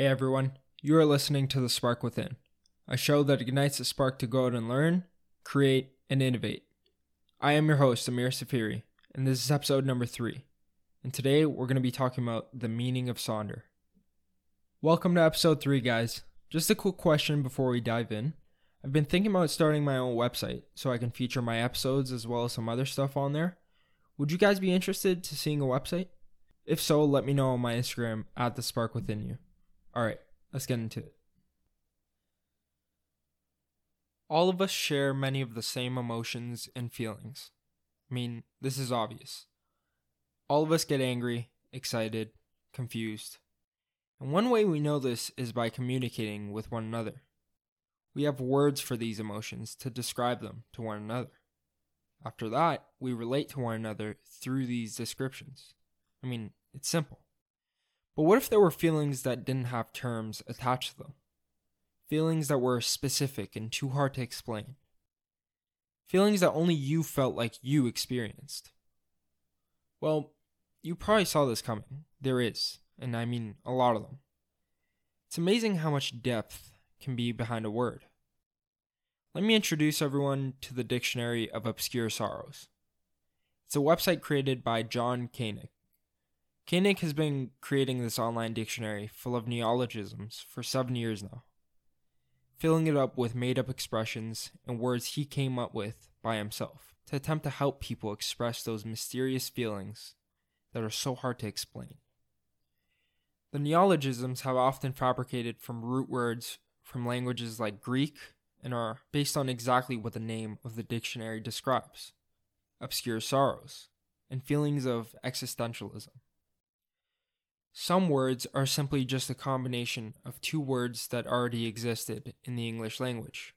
Hey everyone, you are listening to The Spark Within, a show that ignites the spark to go out and learn, create, and innovate. I am your host, Amir Safiri, and this is episode number three. And today we're going to be talking about the meaning of Sonder. Welcome to episode three, guys. Just a quick question before we dive in. I've been thinking about starting my own website so I can feature my episodes as well as some other stuff on there. Would you guys be interested to seeing a website? If so, let me know on my Instagram at the spark within you. All right, let's get into it. All of us share many of the same emotions and feelings. I mean, this is obvious. All of us get angry, excited, confused. And one way we know this is by communicating with one another. We have words for these emotions to describe them to one another. After that, we relate to one another through these descriptions. I mean, it's simple. But what if there were feelings that didn't have terms attached to them? Feelings that were specific and too hard to explain. Feelings that only you felt like you experienced. Well, you probably saw this coming. There is, and I mean a lot of them. It's amazing how much depth can be behind a word. Let me introduce everyone to the Dictionary of Obscure Sorrows. It's a website created by John Koenig. Koenig has been creating this online dictionary full of neologisms for seven years now, filling it up with made up expressions and words he came up with by himself to attempt to help people express those mysterious feelings that are so hard to explain. The neologisms have often fabricated from root words from languages like Greek, and are based on exactly what the name of the dictionary describes obscure sorrows and feelings of existentialism. Some words are simply just a combination of two words that already existed in the English language.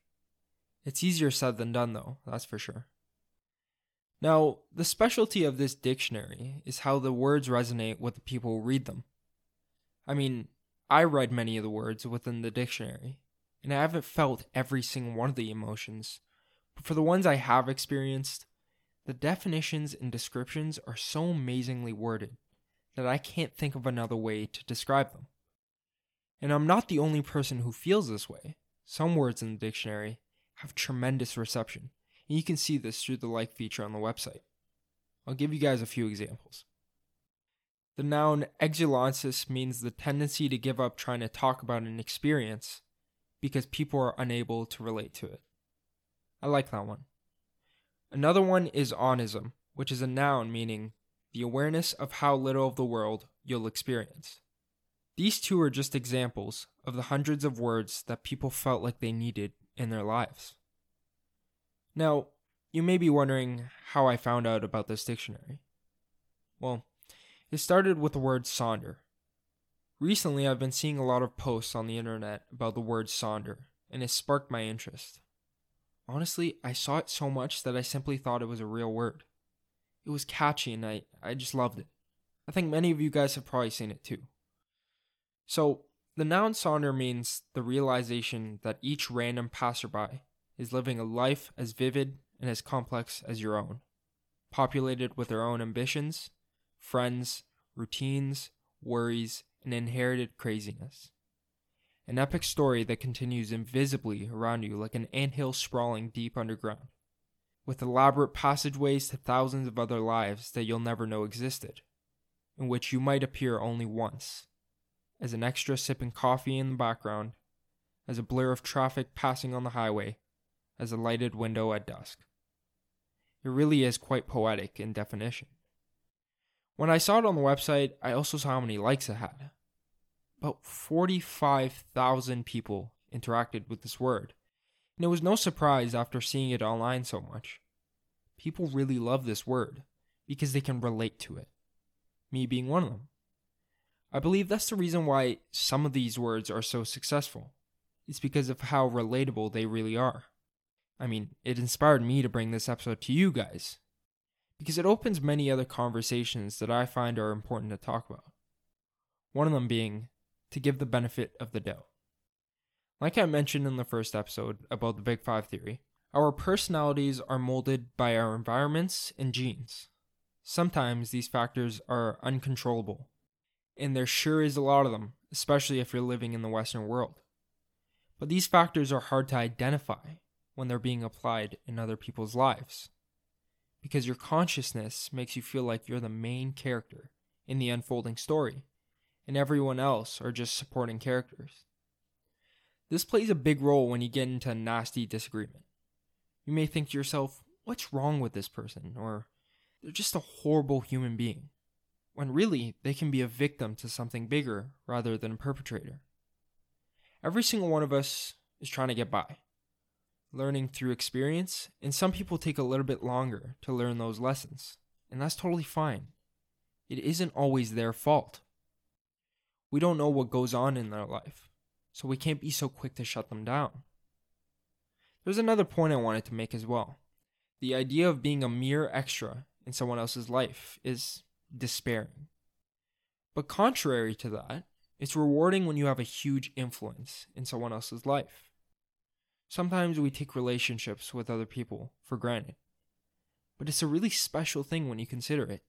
It's easier said than done, though, that's for sure. Now, the specialty of this dictionary is how the words resonate with the people who read them. I mean, I read many of the words within the dictionary, and I haven't felt every single one of the emotions. But for the ones I have experienced, the definitions and descriptions are so amazingly worded that I can't think of another way to describe them. And I'm not the only person who feels this way. Some words in the dictionary have tremendous reception, and you can see this through the like feature on the website. I'll give you guys a few examples. The noun exulansis means the tendency to give up trying to talk about an experience because people are unable to relate to it. I like that one. Another one is onism, which is a noun meaning the awareness of how little of the world you'll experience. These two are just examples of the hundreds of words that people felt like they needed in their lives. Now, you may be wondering how I found out about this dictionary. Well, it started with the word sonder, Recently, I've been seeing a lot of posts on the internet about the word sonder, and it sparked my interest. Honestly, I saw it so much that I simply thought it was a real word. It was catchy and I, I just loved it. I think many of you guys have probably seen it too. So, the noun sonder means the realization that each random passerby is living a life as vivid and as complex as your own, populated with their own ambitions, friends, routines, worries, and inherited craziness. An epic story that continues invisibly around you like an anthill sprawling deep underground, with elaborate passageways to thousands of other lives that you'll never know existed, in which you might appear only once, as an extra sipping coffee in the background, as a blur of traffic passing on the highway, as a lighted window at dusk. It really is quite poetic in definition. When I saw it on the website, I also saw how many likes it had. About 45,000 people interacted with this word, and it was no surprise after seeing it online so much. People really love this word because they can relate to it, me being one of them. I believe that's the reason why some of these words are so successful. It's because of how relatable they really are. I mean, it inspired me to bring this episode to you guys because it opens many other conversations that I find are important to talk about. One of them being to give the benefit of the doubt. Like I mentioned in the first episode about the Big Five theory, our personalities are molded by our environments and genes. Sometimes these factors are uncontrollable, and there sure is a lot of them, especially if you're living in the Western world. But these factors are hard to identify when they're being applied in other people's lives. Because your consciousness makes you feel like you're the main character in the unfolding story, and everyone else are just supporting characters. This plays a big role when you get into a nasty disagreement. You may think to yourself, what's wrong with this person? Or they're just a horrible human being. When really, they can be a victim to something bigger rather than a perpetrator. Every single one of us is trying to get by, learning through experience, and some people take a little bit longer to learn those lessons, and that's totally fine. It isn't always their fault. We don't know what goes on in their life, so we can't be so quick to shut them down. There's another point I wanted to make as well. The idea of being a mere extra in someone else's life is despairing. But contrary to that, it's rewarding when you have a huge influence in someone else's life. Sometimes we take relationships with other people for granted, but it's a really special thing when you consider it.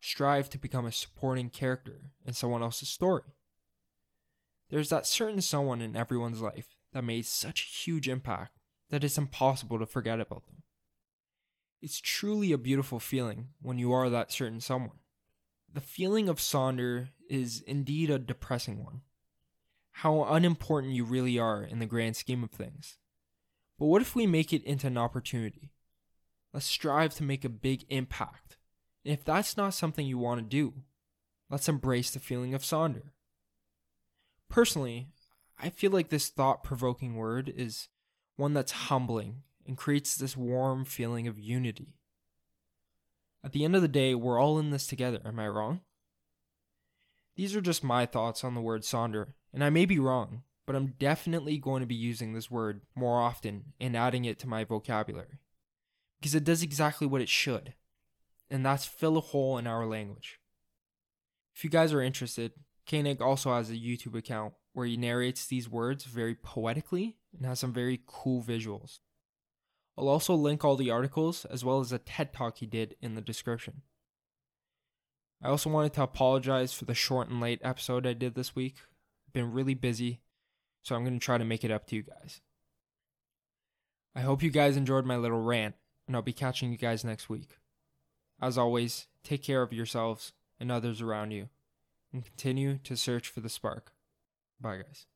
Strive to become a supporting character in someone else's story. There's that certain someone in everyone's life that made such a huge impact that it's impossible to forget about them. It's truly a beautiful feeling when you are that certain someone. The feeling of Sonder is indeed a depressing one. How unimportant you really are in the grand scheme of things. But what if we make it into an opportunity? Let's strive to make a big impact. And if that's not something you want to do, let's embrace the feeling of Sonder. Personally, I feel like this thought provoking word is one that's humbling and creates this warm feeling of unity. At the end of the day, we're all in this together, am I wrong? These are just my thoughts on the word Sonder, and I may be wrong, but I'm definitely going to be using this word more often and adding it to my vocabulary. Because it does exactly what it should, and that's fill a hole in our language. If you guys are interested, Koenig also has a YouTube account where he narrates these words very poetically and has some very cool visuals. I'll also link all the articles as well as a TED talk he did in the description. I also wanted to apologize for the short and late episode I did this week. I've been really busy, so I'm going to try to make it up to you guys. I hope you guys enjoyed my little rant, and I'll be catching you guys next week. As always, take care of yourselves and others around you, and continue to search for the spark. Bye, guys.